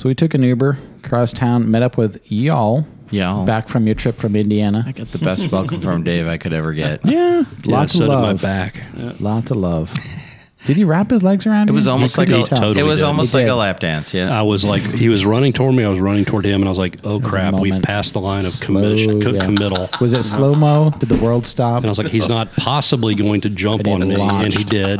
So we took an Uber across town, met up with y'all Yeah. back from your trip from Indiana. I got the best welcome from Dave I could ever get. Yeah, Yeah, lots of at my love. back. Lots of love. Did he wrap his legs around It you? was almost like a couldn't totally it was did. almost He like did. a lap dance. Yeah. I was like, he was running toward me. I was running toward him, and I was like, "Oh crap, we've moment. passed the line of Slow, commission, co- yeah. committal." Was it slow mo? Did the world stop? And I was like, "He's not possibly going to jump on he me," and he did.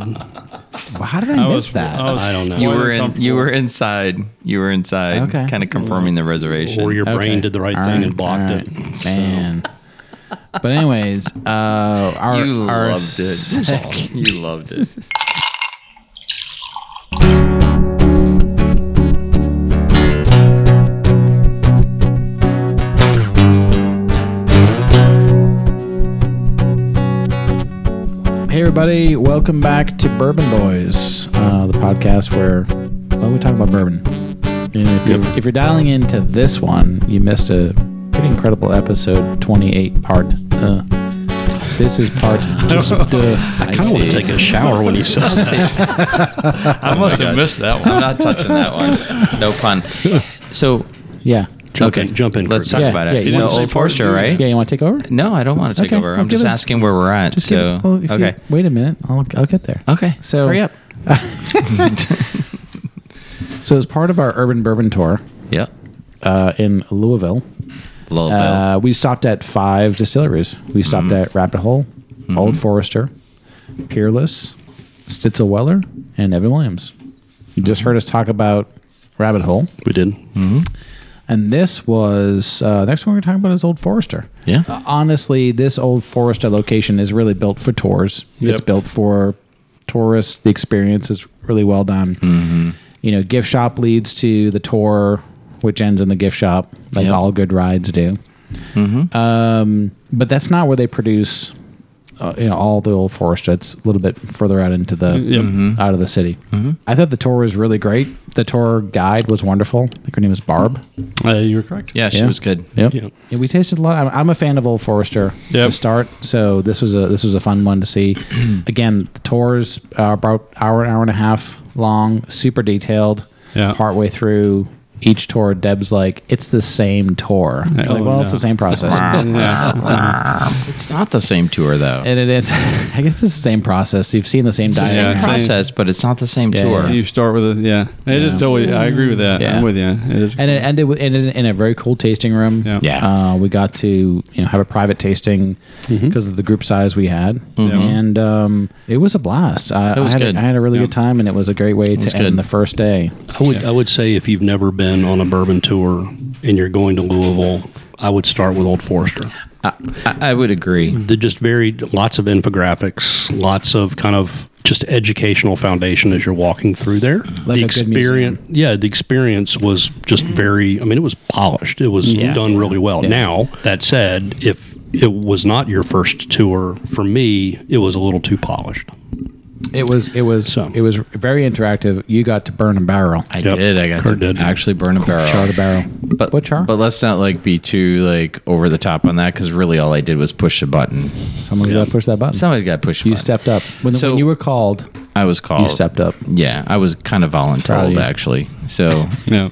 Well, how did I, miss that? I, was I don't know. you were in. You were inside. You were inside. Okay. Kind of confirming the reservation. Or your brain Okay. did the right All thing right, and blocked all it. right. Man. But anyways, uh, our you our loved it. you loved it. Hey everybody, welcome back to Bourbon Boys, uh, the podcast where well we talk about bourbon. And if, you're, if you're dialing into this one, you missed a pretty incredible episode, 28 part. Uh, this is part. Just, uh, I kind of want to take a shower when you said that. I must God. have missed that one. I'm not touching that one. No pun. So yeah, Jump okay, in, jump in. Let's Kurt. talk Yeah, about it. you so wanna Old Forester, right? yeah. You want to take over? No, I don't want to take Okay, over. I'm just it- asking where we're at. So it- well, if you- okay, wait a minute, I'll I'll get there. okay. So- hurry up. So as part of our urban bourbon tour Yep. uh, in Louisville, Louisville. Uh, we stopped at five distilleries. We stopped Mm-hmm. at Rabbit Hole, Old Forester, Peerless, Stitzel Weller, and Evan Williams. You just heard us talk about Rabbit Hole, We did. And this was uh, next one we're talking about is Old Forester. Yeah. Uh, honestly, this Old Forester location is really built for tours. It's built for tourists. The experience is really well done. Mm-hmm. You know, gift shop leads to the tour, which ends in the gift shop, like Yep. all good rides do. Um, but that's not where they produce, uh, you know, all the old forest. It's a little bit further out into the Yep. out of the city. I thought the tour was really great. The tour guide was wonderful. I think her name was Barb. Uh, you were correct. yeah, she yeah. was good. Yep. Yeah. Yeah, we tasted a lot. I'm, I'm a fan of Old Forester Yep. to start, so this was a this was a fun one to see. Again, the tours are about hour hour and a half long, super detailed. Yeah. Partway through each tour, Deb's like, "It's the same tour." I'm like, Oh, well, no. it's the same process. It's not the same tour though. And it is. I guess it's the same process. You've seen the same the diet. same process, but it's not the same Yeah, tour. yeah. You start with a yeah. It is Yeah. totally. I agree with that. Yeah. I'm with you. It is. and it ended with, ended in a very cool tasting room. Yeah. Yeah. Uh, we got to you know have a private tasting Mm-hmm. because of the group size we had, and um, it was a blast. I, It was I, had good. A, I had a really Yeah. good time, and it was a great way was to end good. the first day. I would I would say if you've never been on a bourbon tour and you're going to Louisville, I would start with Old Forester. I, I, I would agree. The just very lots of infographics, lots of kind of just educational foundation as you're walking through there. Like the a good experience, yeah, the experience was just very. I mean, it was polished. It was Yeah. done really well. Now that said, if it was not your first tour, for me, it was a little too polished. It was it was So- it was very interactive. You got to burn a barrel, I Yep. did. I got Kurt to did. actually burn a barrel. char a barrel. But what char? But let's not like be too like over the top on that because really all I did was push a button. Someone's got to push that button. Somebody got to push. A you button. stepped up when, So- when you were called. I was called. You stepped up. Yeah, I was kind of Proud of voluntold actually. So, yeah. You're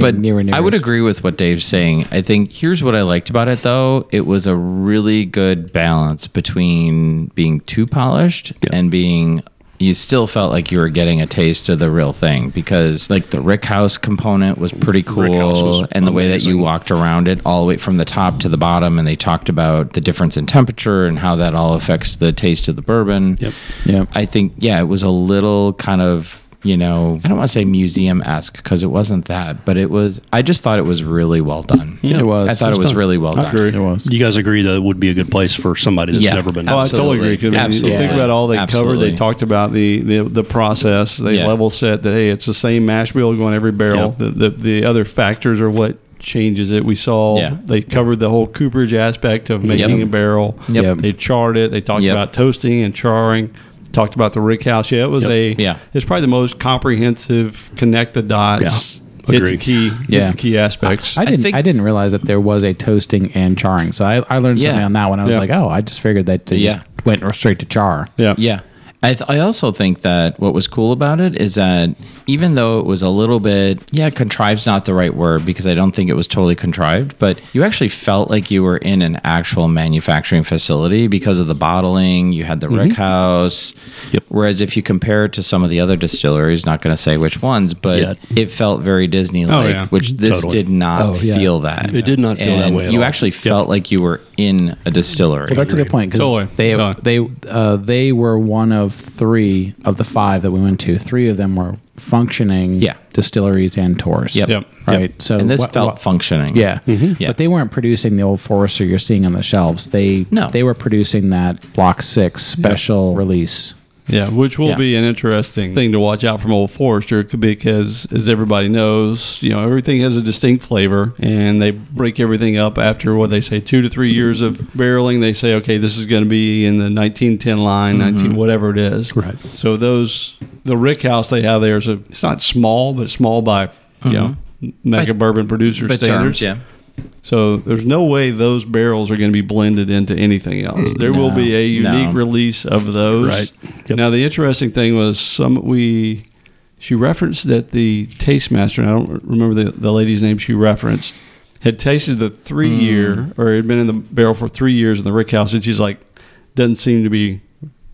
but near and I would agree with what Dave's saying. I think here's what I liked about it though. It was a really good balance between being too polished and being you still felt like you were getting a taste of the real thing because like the Rick House component was pretty cool was and the way that you walked around it all the way from the top to the bottom and they talked about the difference in temperature and how that all affects the taste of the bourbon. Yep. Yeah. I think yeah, it was a little kind of you know I don't want to say museum esque because it wasn't that, but it was. I just thought it was really well done. Yeah, It was. I thought It it was was really well I done. agree. It was. You guys agree that it would be a good place for somebody that's Yeah. never been. Oh, I Absolutely. totally agree. 'Cause, I mean, you Absolutely. think about all they covered. They talked about the, the, the process. They Yeah. level set that hey, it's the same mash bill going every barrel. Yep. The, the the other factors are what changes it. We saw Yeah. they covered the whole cooperage aspect of making Yep. a barrel. Yep. They charred it. They talked Yep. about toasting and charring. Talked about the rick house. Yeah, it was Yep. a Yeah. It's probably the most comprehensive connect the dots. Yeah. Hit the key. Yeah. Hit the key aspects. I didn't. I, think- didn't realize that there was a toasting and charring. So I, I learned Yeah. something on that one. I was Yeah. like, oh, I just figured that they Yeah. just went straight to char. yeah. Yeah. I, th- I also think that what was cool about it is that even though it was a little bit, yeah, contrived's not the right word because I don't think it was totally contrived, but you actually felt like you were in an actual manufacturing facility because of the bottling. You had the rick house. Yep. Whereas if you compare it to some of the other distilleries, not going to say which ones, but Yeah. it felt very Disney like, Oh, yeah. which this Totally. did not Oh, yeah. feel that. Way. It did not feel that way at you all. actually Yep. felt like you were in a distillery. Well, that's a good point because Totally. they Go on. they uh, they were one of three of the five that we went to. Three of them were functioning Yeah. distilleries and tours. Yep. Yep. Right. So and this what- felt what- functioning. Yeah. Mm-hmm. Yeah. But they weren't producing the old Forester you're seeing on the shelves. They No. they were producing that Block Six special release. Yeah, which will Yeah. be an interesting thing to watch out from Old Forester because, as everybody knows, you know everything has a distinct flavor, and they break everything up after what they say two to three years of barreling. They say, okay, this is going to be in the 1910 line, 19 whatever it is. Right. So those the Rick House they have there is a it's not small, but small by you know mega bourbon producer standards. terms, yeah. So there's no way those barrels are going to be blended into anything else. There will be a unique no. release of those. Right. Yep. Now the interesting thing was some we she referenced that the taste master and I don't remember the, the lady's name she referenced had tasted the three Mm. year or had been in the barrel for three years in the Rick House and she's like doesn't seem to be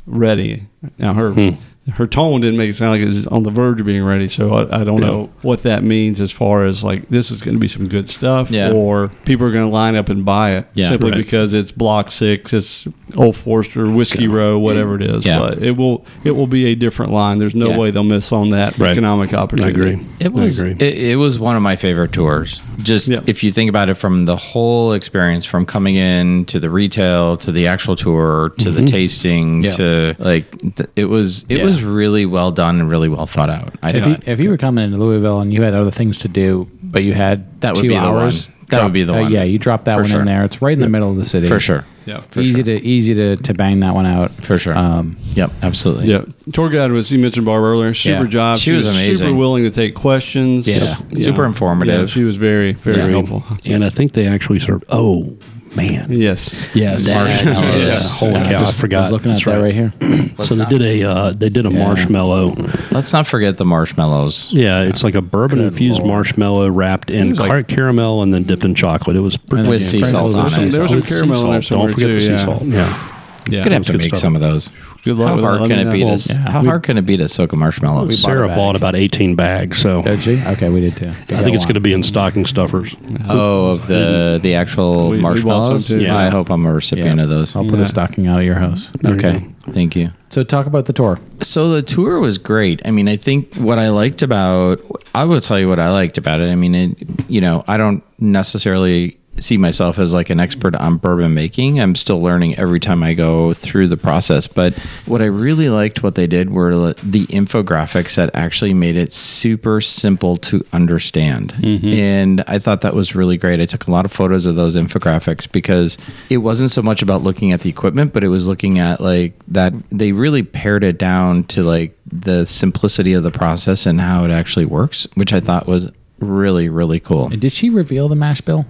ready. Now her Hmm. Her tone didn't make it sound like it was on the verge of being ready. So I, I don't know what that means as far as like this is going to be some good stuff, Yeah. or people are going to line up and buy it Yeah. simply Right. because it's Block Six, it's Old Forester, Whiskey Row, whatever it is. Yeah. But it will it will be a different line. There's no Yeah. way they'll miss on that Right. economic I opportunity. agree. It was I agree. it, it was one of my favorite tours. Just Yeah. if you think about it from the whole experience, from coming in to the retail to the actual tour to the tasting Yeah. to like th- it was it Yeah. was really well done and really well thought out. I If you, thought. if you were coming into Louisville and you had other things to do, but you had That would two be the hours, one. That would be the uh, yeah, you drop that For one sure. in there. It's right in the middle of the city for sure. Yeah. easy to easy to, to bang that one out For sure. Um, Yep, absolutely. Yeah, tour guide was you mentioned Barb earlier. Super Yeah. job. She was super amazing. Super willing to take questions. Yeah. Super informative. Yeah, she was very very Yeah. helpful. And I think they actually served. Oh man. Yes. yes, Marshmallows. Yeah. Holy cow! I just- forgot. was looking That's at that right. right here. So they did a uh, they did a Yeah. marshmallow. Let's not forget the marshmallows. Yeah, it's like a bourbon infused Lord. marshmallow wrapped in like- caramel and then dipped in chocolate. It was pretty With sea salt on it. sea There was some caramel in there With sea salt. somewhere Don't forget the sea salt. Yeah. Yeah. Gonna have to make stuff. some of those. Good luck How with hard can it be to yeah. How hard can it be to soak a marshmallow? We Sarah bag. bought about 18 bags, so Did she? Okay, we did too. I think it's going to be in stocking stuffers. Oh, of the the actual We- we bought some marshmallows. too. Yeah. I hope I'm a recipient Yeah. of those. I'll put Yeah. a stocking out of your house. Okay, thank you. So talk about the tour. So the tour was great. I mean, I think what I liked about I will tell you what I liked about it. I mean, it, you know, I don't necessarily see myself as like an expert on bourbon making. I'm still learning every time I go through the process. But what I really liked what they did were the infographics that actually made it super simple to understand. Mm-hmm. And I thought that was really great. I took a lot of photos of those infographics because it wasn't so much about looking at the equipment, but it was looking at like that they really pared it down to like the simplicity of the process and how it actually works, which I thought was really, really cool. And did she reveal the mash bill?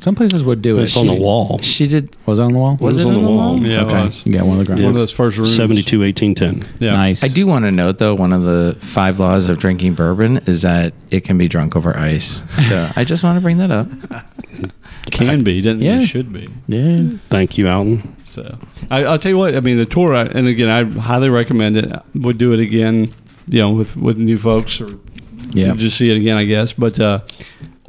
Some places would do it. It's on the wall. She did. Was it on the wall? Was it on the wall? Yeah, it okay. was. Yeah, one of the ground. One of those first rooms. 72, 18, 10. Yeah. Nice. I do want to note though, one of the five laws of drinking bourbon is that it can be drunk over ice. So I just want to bring that up. Can be, doesn't Yeah. it? Should be. Yeah. Thank you, Alton. So I, I'll tell you what. I mean, the tour, I, and again, I highly recommend it. Would do it again, you know, with with new folks or Yeah. just see it again, I guess. But uh,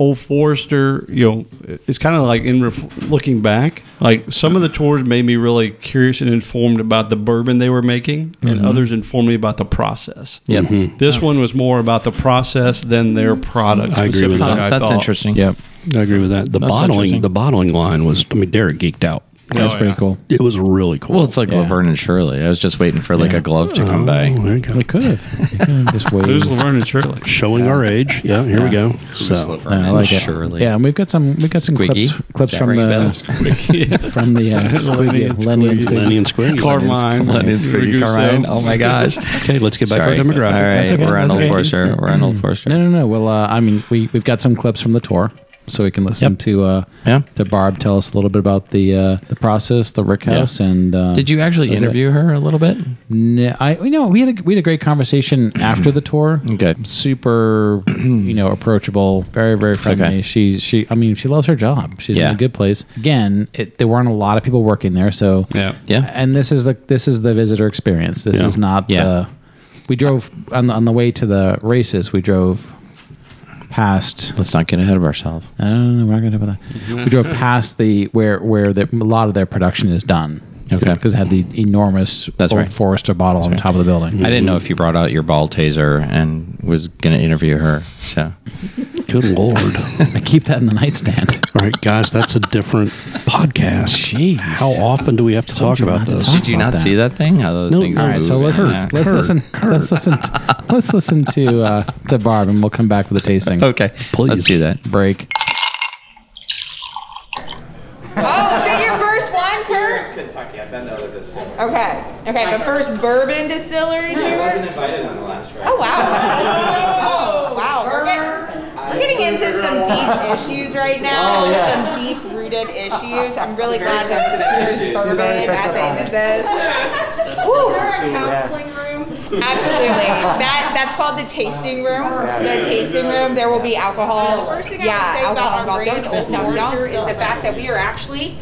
Old Forester, you know, it's kind of like in ref- looking back, like some of the tours made me really curious and informed about the bourbon they were making, and mm-hmm. others informed me about the process. Yep. Mm-hmm. This one was more about the process than their product. I agree with that. I that's thought. interesting. Yep. I agree with that. The That's bottling, the bottling line was. I mean, Derek geeked out. That's Oh, pretty yeah. cool. It was really cool. Well, it's like Yeah. Laverne and Shirley. I was just waiting for like Yeah. a glove to come by. Oh, there you go. We could have. We could have just waited. Who's Laverne and Shirley? Showing our age. Yeah, here we go. So Laverne Yeah, I like it. Shirley? Yeah, and we've got some we've got some Squiggy? clips clips Does that from ring a the from the uh, Squiggy, Lenny Lenny and and Squiggy. Lenny and Squiggy. Carmine. Lenny and Squiggy Carmine. Oh my gosh. Okay, let's get back to our demographic. All right, That's okay, we're on that's Old okay. Forester. We're on Old Forester. No, no, no. Well, uh, I mean, we we've got some clips from the tour. So we can listen Yep. to uh, Yeah. to Barb tell us a little bit about the uh, the process, the Rick Yeah. House, and uh, Did you actually Okay. interview her a little bit? No, I you know we had a, we had a great conversation after the tour. Okay. super, you know, approachable, very very friendly. Okay. She she I mean she loves her job. She's Yeah. in a good place. Again, it, there weren't a lot of people working there, so Yeah. Yeah. And this is the this is the visitor experience. This Yeah. is not Yeah. the. We drove on the, on the way to the races. We drove past. Let's not get ahead of ourselves. I don't know. We're not going to that. We drove past the where where the, a lot of their production is done. Okay. because it had the enormous That's old right. Forester bottle on the top of the building. I didn't know if you brought out your ball taser and was going to interview her. So Good lord! I keep that in the nightstand. All right, guys, that's a different podcast. Jeez. How often do we have to Told talk you about not to this? talk. did you about not that. see that thing? How those No. things All move? right, so let's Yeah. let's listen let's listen let's listen to uh, to Barb, and we'll come back with the tasting. Okay, Please. let's do that. Break. Oh, is it your first one, Kurt? Kentucky. I've been to other distilleries. Okay. Okay, but first bourbon distillery I tour? wasn't invited on the last trip. Oh, wow. Oh, wow. We're, get- we're getting into some deep issues right now, some deep rooted issues. I'm really glad that there's bourbon at the end of this. Is there a counseling room? Absolutely. That that's called the tasting room. The tasting room. There will be alcohol. First thing I yeah, would say alcohol about our involved. brand, Don't, Old no, don't Forester, spill is the the fact that we are actually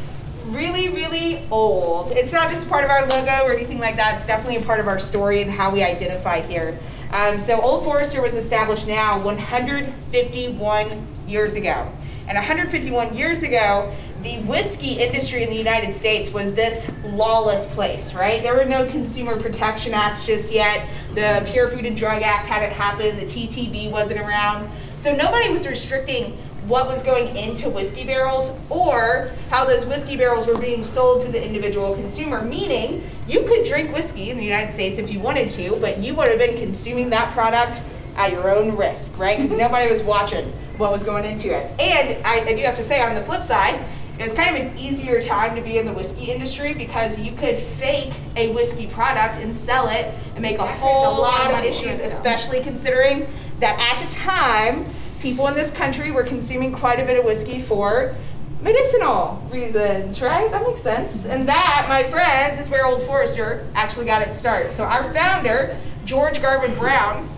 really, really old. It's not just part of our logo or anything like that. It's definitely a part of our story and how we identify here. Um, so Old Forester was established now 151 years ago. And 151 years ago, the whiskey industry in the United States was this lawless place, right? There were no consumer protection acts just yet. The Pure Food and Drug Act hadn't happened. The TTB wasn't around. So nobody was restricting what was going into whiskey barrels or how those whiskey barrels were being sold to the individual consumer. Meaning, you could drink whiskey in the United States if you wanted to, but you would have been consuming that product at your own risk, right? Because nobody was watching what was going into it. And I, I do have to say, on the flip side, it was kind of an easier time to be in the whiskey industry because you could fake a whiskey product and sell it and make a whole lot of issues, especially considering that at the time, people in this country were consuming quite a bit of whiskey for medicinal reasons, right? That makes sense. And that, my friends, is where Old Forester actually got its start. So our founder, George Garvin Brown,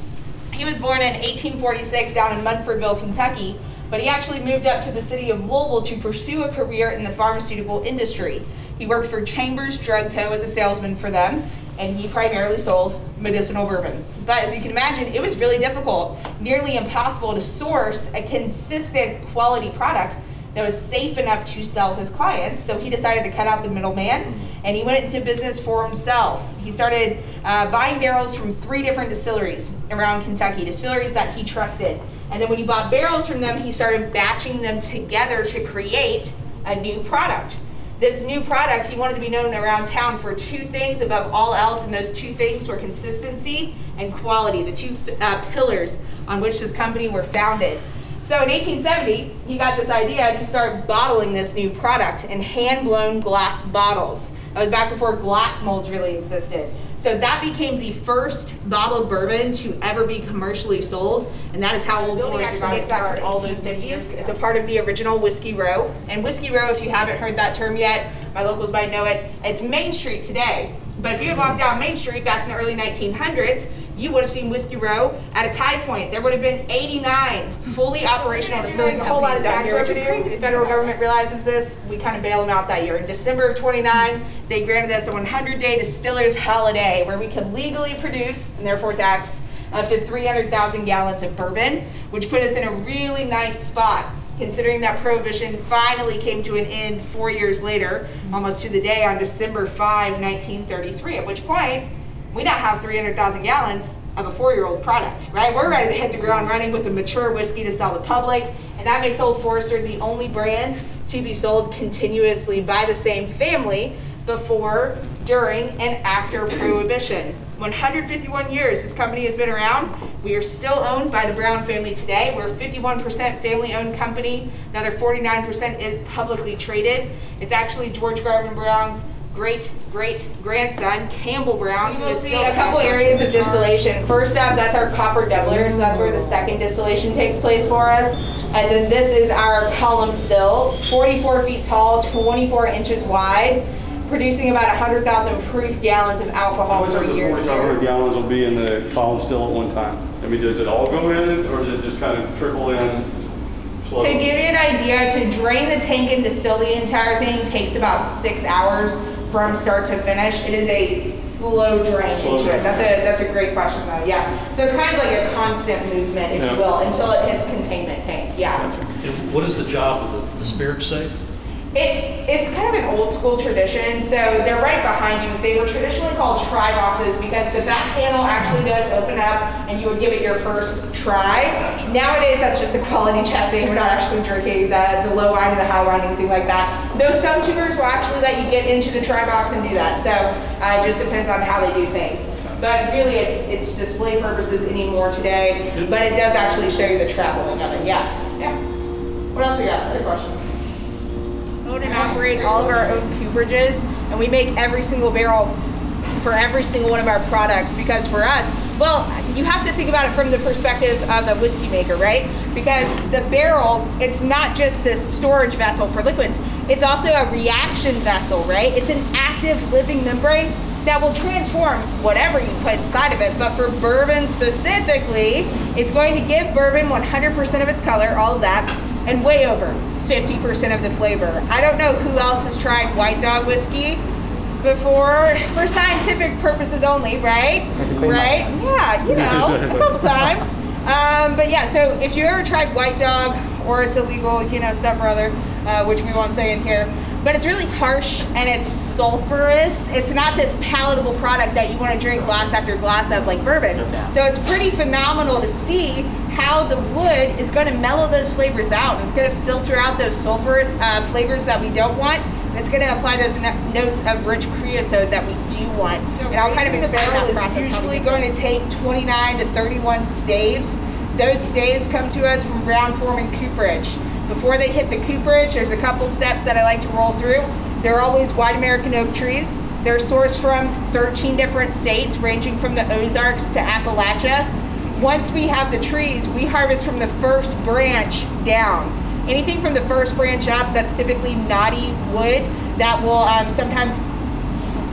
he was born in 1846 down in Munfordville, Kentucky, but he actually moved up to the city of Louisville to pursue a career in the pharmaceutical industry. He worked for Chambers Drug Co. as a salesman for them, and he primarily sold medicinal bourbon. But as you can imagine, it was really difficult, nearly impossible to source a consistent quality product that was safe enough to sell his clients. So he decided to cut out the middleman and he went into business for himself. He started uh, buying barrels from three different distilleries around Kentucky, distilleries that he trusted. And then when he bought barrels from them, he started batching them together to create a new product. This new product, he wanted to be known around town for two things above all else, and those two things were consistency and quality, the two uh, pillars on which his company were founded. So in 1870, he got this idea to start bottling this new product in hand blown glass bottles. That was back before glass molds really existed. So that became the first bottled bourbon to ever be commercially sold, and that is how Old Forester got its start all those 50s. It's a part of the original Whiskey Row. And Whiskey Row, if you haven't heard that term yet, my locals might know it. It's Main Street today. But if you had walked down Main Street back in the early 1900s, you would have seen Whiskey Row at a high point. There would have been 89 fully operational distilling a whole lot of tax revenue. The federal government realizes this. We kind of bail them out that year. In December of 29, they granted us a 100-day distiller's holiday where we could legally produce and therefore tax up to 300,000 gallons of bourbon, which put us in a really nice spot considering that prohibition finally came to an end four years later, almost to the day on December 5, 1933, at which point we now have 300,000 gallons of a four-year-old product, right? We're ready to hit the ground running with a mature whiskey to sell the public, and that makes Old Forester the only brand to be sold continuously by the same family before, during, and after Prohibition. 151 years this company has been around. We are still owned by the Brown family today. We're a 51% family owned company. Another 49% is publicly traded. It's actually George Garvin Brown's great great grandson, Campbell Brown. You will see a couple areas of distillation. First up, that's our copper doubler, so that's where the second distillation takes place for us. And then this is our column still, 44 feet tall, 24 inches wide, producing about 100,000 proof gallons of alcohol How much per of the year. 4,500 gallons will be in the column still at one time? I mean, does it all go in, or does it just kind of trickle in To give you an idea, to drain the tank and distill the entire thing takes about six hours from start to finish. It is a slow drain Slow into it. drain. That's a that's a great question though. Yeah. So it's kind of like a constant movement, if Yeah. you will, until it hits containment tank. Yeah. And what is the job of the, the spirit safe? It's it's kind of an old school tradition. So they're right behind you. They were traditionally called try boxes because the back panel actually does open up and you would give it your first try. Nowadays that's just a quality check thing. We're not actually drinking the, the low wine or the high wine, or anything like that. Though some tubers will actually let you get into the try box and do that. So uh, it just depends on how they do things. But really it's it's display purposes anymore today. But it does actually show you the traveling of it. Yeah. Yeah. What else we got? Other questions? Own and operate all of our own cooperages, and we make every single barrel for every single one of our products because for us, well, you have to think about it from the perspective of a whiskey maker, right? Because the barrel, it's not just this storage vessel for liquids, it's also a reaction vessel, right? It's an active living membrane that will transform whatever you put inside of it. But for bourbon specifically, it's going to give bourbon 100% of its color, all of that, and way over 50% of the flavor. I don't know who else has tried White Dog whiskey before for scientific purposes only, right? Right? Yeah, you know, a couple times. Um, but yeah, so if you ever tried White Dog or it's illegal, you know, stuff or other, uh, which we won't say in here, but it's really harsh and it's sulfurous. It's not this palatable product that you want to drink glass after glass of like bourbon. So it's pretty phenomenal to see how the wood is going to mellow those flavors out. and It's going to filter out those sulfurous uh, flavors that we don't want. And it's going to apply those no- notes of rich creosote that we do want. and I'll kind of explain that process. Usually going to take 29 to 31 staves. Those staves come to us from Brown Forman Cooperage. Before they hit the cooperage, there's a couple steps that I like to roll through. They're always white American oak trees. They're sourced from 13 different states, ranging from the Ozarks to Appalachia. Once we have the trees, we harvest from the first branch down. Anything from the first branch up that's typically knotty wood that will um, sometimes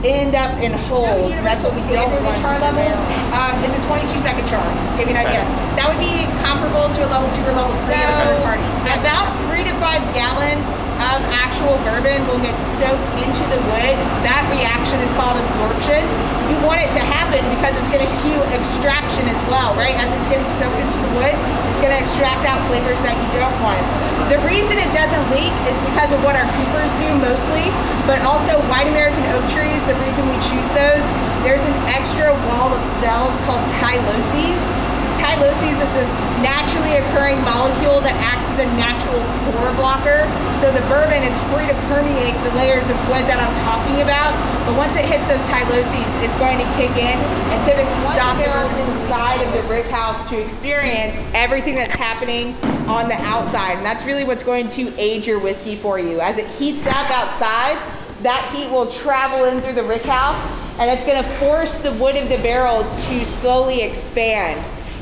end up in holes. And that's what we don't want. Char levels? Um, it's a 22 second char. Give you an idea. That would be comparable to a level two or level three at a third party. About three to five gallons of actual bourbon will get soaked into the wood. That reaction is called absorption. You want it to happen because it's going to cue extraction as well, right? As it's getting soaked into the wood, it's going to extract out flavors that you don't want. The reason it doesn't leak is because of what our coopers do mostly, but also white American oak trees, the reason we choose those, there's an extra wall of cells called tyloses. Tyloses is this naturally occurring molecule that acts as a natural pore blocker. So the bourbon, it's free to permeate the layers of wood that I'm talking about. But once it hits those tyloses, it's going to kick in and typically stop the bourbon inside of the rick house to experience everything that's happening on the outside. And that's really what's going to age your whiskey for you. As it heats up outside, that heat will travel in through the rick house and it's going to force the wood of the barrels to slowly expand.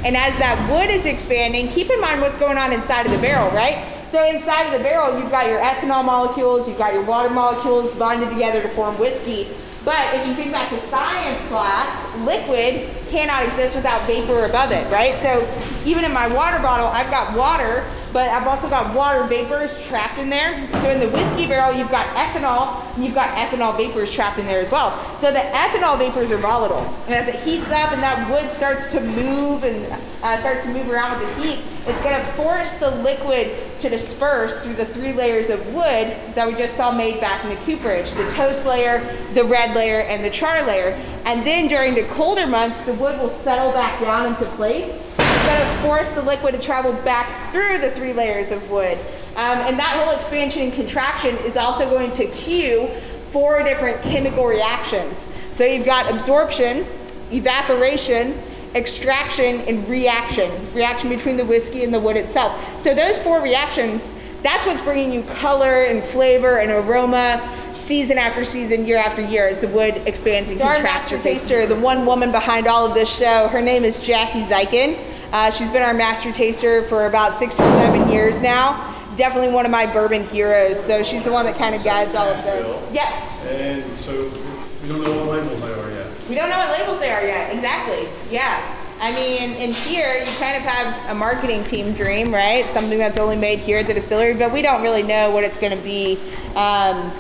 And as that wood is expanding, keep in mind what's going on inside of the barrel, right? So inside of the barrel, you've got your ethanol molecules, you've got your water molecules bonded together to form whiskey. But if you think back to science class, liquid cannot exist without vapor above it, right? So even in my water bottle, I've got water, but I've also got water vapors trapped in there. So in the whiskey barrel, you've got ethanol, and you've got ethanol vapors trapped in there as well. So the ethanol vapors are volatile, and as it heats up and that wood starts to move and uh, starts to move around with the heat, it's going to force the liquid to disperse through the three layers of wood that we just saw made back in the cooperage: the toast layer, the red layer, and the char layer. And then during the colder months, the wood will settle back down into place it's going to force the liquid to travel back through the three layers of wood. Um, and that whole expansion and contraction is also going to cue four different chemical reactions. So you've got absorption, evaporation, extraction, and reaction. Reaction between the whiskey and the wood itself. So those four reactions, that's what's bringing you color and flavor and aroma season after season, year after year, as the wood expands and so contracts. Our master taster, the one woman behind all of this show, her name is Jackie Zykan. Uh, she's been our master taster for about six or seven years now. Definitely one of my bourbon heroes. So she's the one that kind of guides all of this. Yes. And so we don't know what labels they are yet. We don't know what labels they are yet. Exactly. Yeah. I mean, in here, you kind of have a marketing team dream, right? Something that's only made here at the distillery, but we don't really know what it's going to be. Um,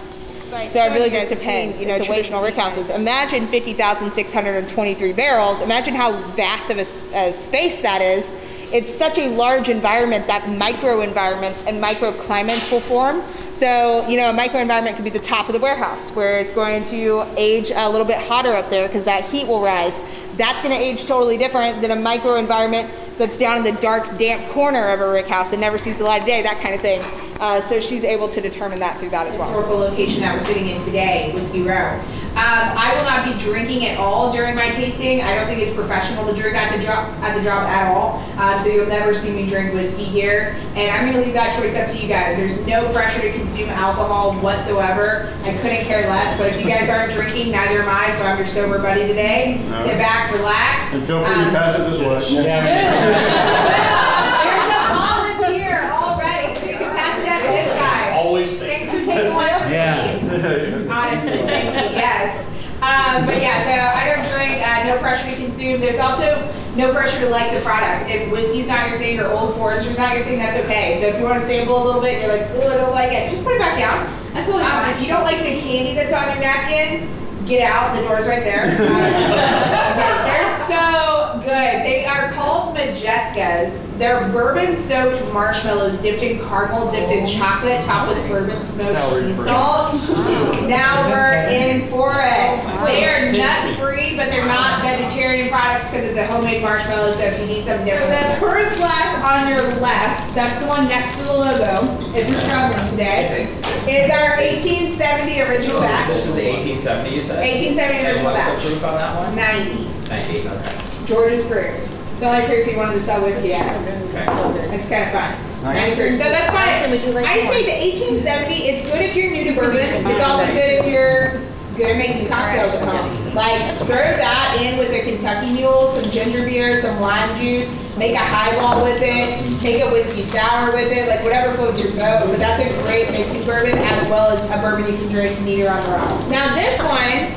Right. So it really just depends. You know, traditional rickhouses. Imagine 50,623 barrels. Imagine how vast of a, a, space that is. It's such a large environment that micro environments and microclimates will form. So, you know, a microenvironment could be the top of the warehouse where it's going to age a little bit hotter up there because that heat will rise. That's going to age totally different than a microenvironment that's down in the dark, damp corner of a rick house and never sees the light of day, that kind of thing. Uh, so she's able to determine that through that as well. Historical location that we're sitting in today, Whiskey Row. Um, I will not be drinking at all during my tasting. I don't think it's professional to drink at the drop at the drop at all. Um, so you'll never see me drink whiskey here. And I'm going to leave that choice up to you guys. There's no pressure to consume alcohol whatsoever. I couldn't care less. But if you guys aren't drinking, neither am I. So I'm your sober buddy today. Sit back, relax. And feel free um, to pass it this way. Yeah. There's a volunteer already, so you can pass it out to this guy. Always. Thanks for taking one for yeah. Honestly, thank you. Yes. Um, but yeah, so I don't drink, uh, no pressure to consume. There's also no pressure to like the product. If whiskey's not your thing or Old Forester's not your thing, that's okay. So if you want to sample a little bit and you're like, oh, I don't like it, just put it back down. That's totally um, fine. If you don't like the candy that's on your napkin, get out. The door's right there. they're so good. They are called Modjeskas. They're bourbon soaked marshmallows dipped in caramel, dipped in oh chocolate, topped with bourbon smoked sea salt. now we're in for it. Oh they are nut free, but they're not vegetarian products because it's a homemade marshmallow. So if you need something different, the first glass on your left, that's the one next to the logo. If you're struggling today, is our 1870 original oh, batch. This is 1870, you said. 1870 And original what's the batch. proof on that one? 90. 90, okay. George's proof. It's the only proof he wanted to sell whiskey at. It's kind of fun. 90 proof. So that's why I say the 1870. It's good if you're new to bourbon. It's also good if you're good at making cocktails at home. Like throw that in with a Kentucky Mule, some ginger beer, some lime juice. Make a highball with it. Make a whiskey sour with it. Like whatever floats your boat. But that's a great mixing bourbon as well as a bourbon you can drink neater on the rocks. Now this one,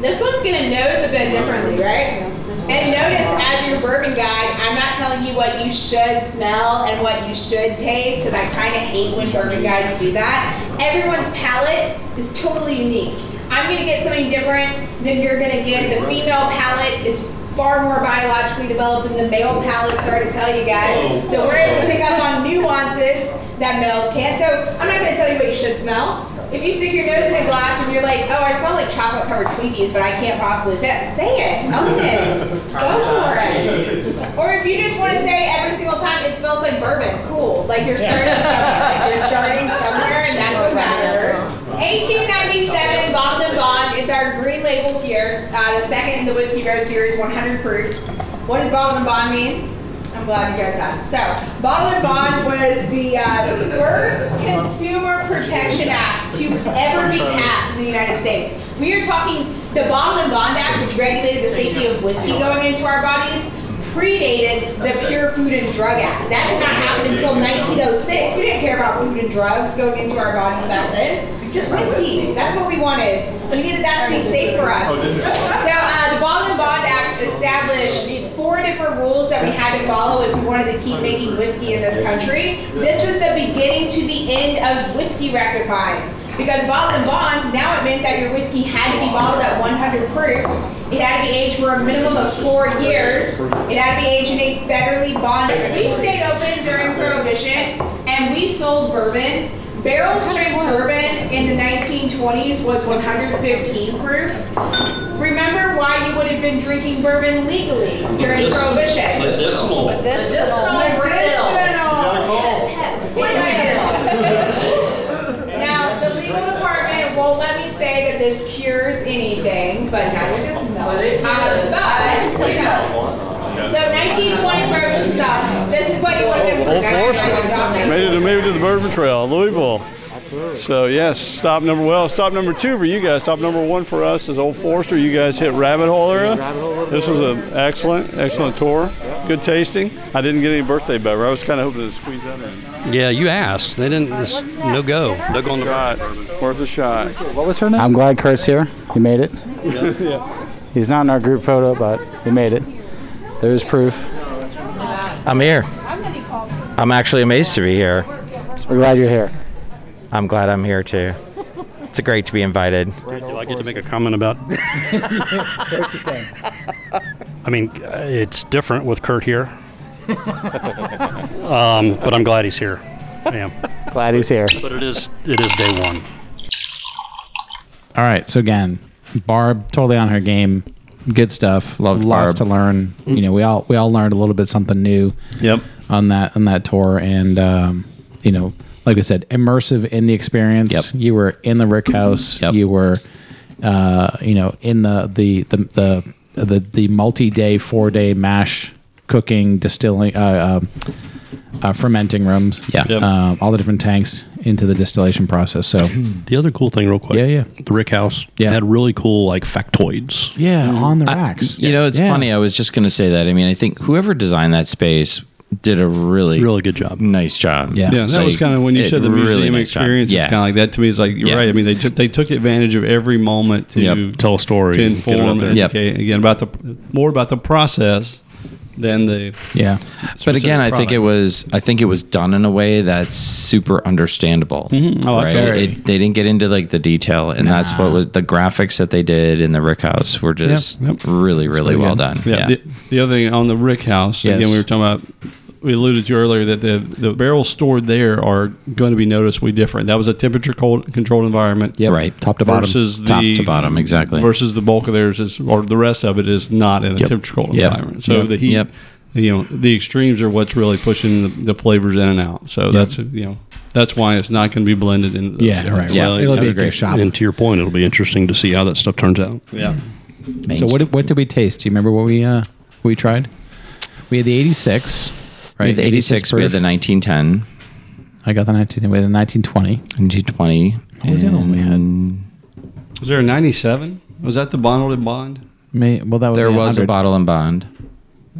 this one's gonna nose a bit differently, right? And notice, as your bourbon guide, I'm not telling you what you should smell and what you should taste because I kind of hate when bourbon guides do that. Everyone's palate is totally unique. I'm gonna get something different than you're gonna get. The female palate is far more biologically developed than the male palate, sorry to tell you guys. Oh, so we're able to oh. pick up on nuances that males can't. So I'm not gonna tell you what you should smell. If you stick your nose in a glass and you're like, oh, I smell like chocolate covered Twinkies, but I can't possibly say that, say it. Own it. Go for it. Or if you just want to say every single time it smells like bourbon, cool. Like you're starting somewhere. Like you're starting somewhere, and that's what matters. 1897 Bottled and Bond. It's our green label here. Uh, the second in the Whiskey Row series, 100 proof. What does Bottled and Bond mean? I'm glad you guys asked. So, Bottle and Bond was the, uh, first Consumer Protection Act to ever be passed in the United States. We are talking the Bottle and Bond Act, which regulated the safety of whiskey going into our bodies, predated the Pure Food and Drug Act. That did not happen until 1906. We didn't care about food and drugs going into our bodies back then. Just whiskey. That's what we wanted. We needed that to be safe for us. So, the Bottled and Bond Act established four different rules that we had to follow if we wanted to keep making whiskey in this country. This was the beginning to the end of whiskey rectifying. Because bottled and bond, now it meant that your whiskey had to be bottled at 100 proof. It had to be aged for a minimum of four years. It had to be aged in a federally bonded. We stayed open during Prohibition, and we sold bourbon. Barrel strength bourbon in the 1920s was 115 proof. Remember why you would have been drinking bourbon legally during Medicinal. Prohibition. Medicinal. Medicinal. Now, the legal department won't let me say that this cures anything, but now you're just know it. Um, but, you know. So 1920 Prohibition style. This is what you would have been Old Forester. Made it, made it to the Bourbon Trail, Louisville. So yes, stop number well, stop number two for you guys. Stop number one for us is Old Forester. You guys hit Rabbit Hole area. This was an excellent, excellent tour. Good tasting. I didn't get any birthday bever. I was kind of hoping to squeeze that in. Yeah, you asked. They didn't. Just, no go. No go on the Shot, worth a shot. What was her name? I'm glad Kurt's here. He made it. yeah. He's not in our group photo, but he made it. There's proof. I'm here. I'm actually amazed to be here. We're glad you're here. I'm glad I'm here too. It's great to be invited. Do I get to make a comment about? I mean, uh, it's different with Kurt here. um, but I'm glad he's here. I am. Glad he's here. But it is it is day one. All right. So again, Barb totally on her game. Good stuff. Loved Lots Barb. to learn. You know, we all we all learned a little bit something new. Yep. On that on that tour, and um, you know, like I said, immersive in the experience. Yep. You were in the Rick House. Yep. You were, uh, you know, in the the the the the, the multi day, four day mash cooking, distilling, uh, um uh, fermenting rooms. Yeah. Yep. Um, all the different tanks into the distillation process. So. The other cool thing, real quick. Yeah, yeah. The Rick House Yeah. had really cool like factoids. Yeah, mm-hmm. on the I- racks. you know, it's Yeah. funny. I was just going to say that. I mean, I think whoever designed that space did a really, Really good job. nice job. Yeah. Yeah, that was kind of when you said the really museum nice job. experience. Yeah. Kind of like that to me. Is like you're Yeah. right. I mean, they took they took advantage of every moment to Yep. Tell a story. to and inform out there. and Yep. educate again about the more about the process than the. Yeah. But again, I think it was I think it was done in a way that's super understandable. Mhm. Oh, right? very. It, they didn't get into like the detail, and that's what was the graphics that they did in the Rick House were just Yep. really, really really well good. done. Yeah. Yeah, The, the other thing on the Rick House Yes. again, we were talking about. We alluded to earlier that the the barrels stored there are going to be noticeably different. That was a temperature cold, controlled environment. Yeah, Right. Top to bottom. Versus the Top to bottom, exactly. Versus the bulk of theirs is, or the rest of it is not in a temperature controlled Yep. environment. So Yep. the heat, Yep. you know, the extremes are what's really pushing the, the flavors in and out. So that's you know that's why it's not going to be blended in. Yeah, different- right. Yeah, Well, it'll I be a would agree. shop. And to your point, it'll be interesting to see how that stuff turns out. Yeah. Main So what did, what did we taste? Do you remember what we uh we tried? We had the 86, We right? had the 86, we had the 1910, I got the 19 we had the 1920. 1920. What was the other one we had? Was there a '97? Was that the bottled and bond? May, well that was There the was a 100. bottle and bond.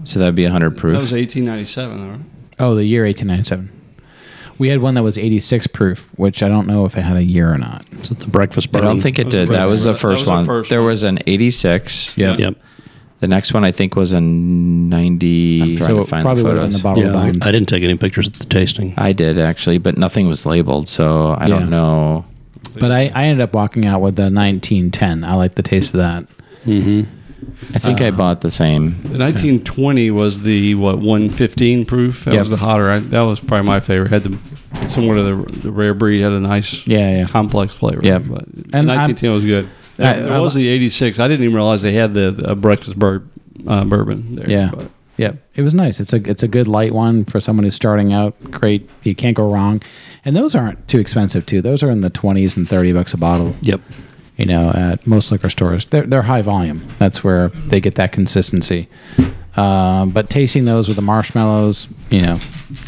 So that'd be 100 proof. That was 1897, all right. Oh, the year 1897. We had one that was 86 proof, which I don't know if it had a year or not. Is it the breakfast I bourbon? don't think it That was did. the That was the first- first that was one. the first there one. was an 86. Yeah. Yep. The next one I think was a 90. I'm trying So to find probably the would have been photos. the bottle Yeah, I, bond. I didn't take any pictures at the tasting. I did actually, but nothing was labeled, so I Yeah. don't know. But I, I ended up walking out with the 1910. I like the taste of that. I think Uh, I bought the same. The 1920 was the what 115 proof. That Yep. was the hotter. I, that was probably my favorite. Had the similar to the, the rare breed had a nice Yeah, yeah. complex flavor. Yep. But And the 1910 was good. I- I was the 86. I didn't even realize they had the, the breakfast bur- uh, bourbon there. Yeah. But Yeah, it was nice. It's a it's a good light one for someone who's starting out. Great, you can't go wrong. And those aren't too expensive too. Those are in the twenties and thirty bucks a bottle. Yep. You know, at most liquor stores, they're they're high volume. That's where they get that consistency. Um, but tasting those with the marshmallows, you know,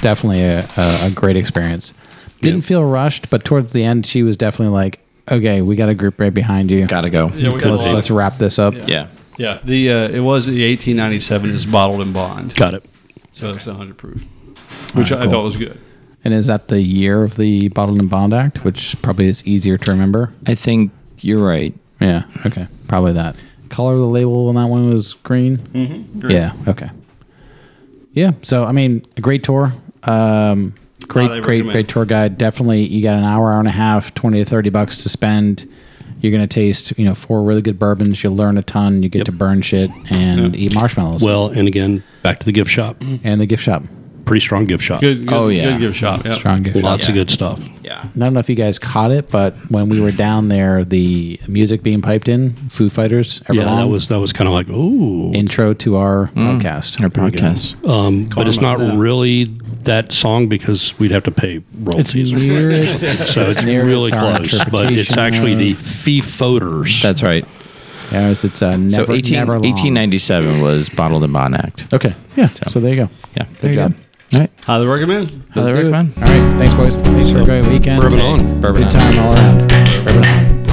definitely a, a, a great experience. Didn't feel rushed, but towards the end, she was definitely like, "Okay, we got a group right behind you. Gotta go. yeah, we got a let's, lot. let's wrap this up." Yeah. Yeah, the uh, it was the 1897 is bottled in bond, Got it. so it's 100 proof, which All right, I cool. thought was good. And is that the year of the Bottled and Bond Act, which probably is easier to remember? I think you're right. Yeah. Okay. Probably that. Color of the label on that one was green. Mm-hmm. Yeah. Okay. Yeah. So I mean, a great tour. Um, great, great, recommend. great tour guide. Definitely, you got an hour, hour and a half, twenty to thirty bucks to spend. You're gonna taste, you know, four really good bourbons. You'll learn a ton. You get Yep. to burn shit and eat marshmallows. Well, and again, back to the gift shop. and the gift shop, Pretty strong gift shop. Good, good Oh, yeah. good gift shop. Yeah. strong gift shop. Lots of Yeah. good stuff. Yeah. I don't know if you guys caught it, but when we were down there, the music being piped in, Foo Fighters, Yeah, Everlong, that was that was kind of like ooh. intro to our podcast. Our podcast. Um, but it's not Karma, really that song because we'd have to pay It's royalties. near it. so it's near really close, but it's interpretation actually the of- fee voters. That's right. Yeah, it's, it's uh, never, so 18, never long. 1897 was Bottled and Bond Act. Okay, yeah. So, there you go. Yeah. Good job. All right. Highly recommend. Highly do it. recommend. All right. Thanks, boys. Thanks for a great weekend. Bourbon Hey, on. Bourbon Good on. time all around. Bourbon on.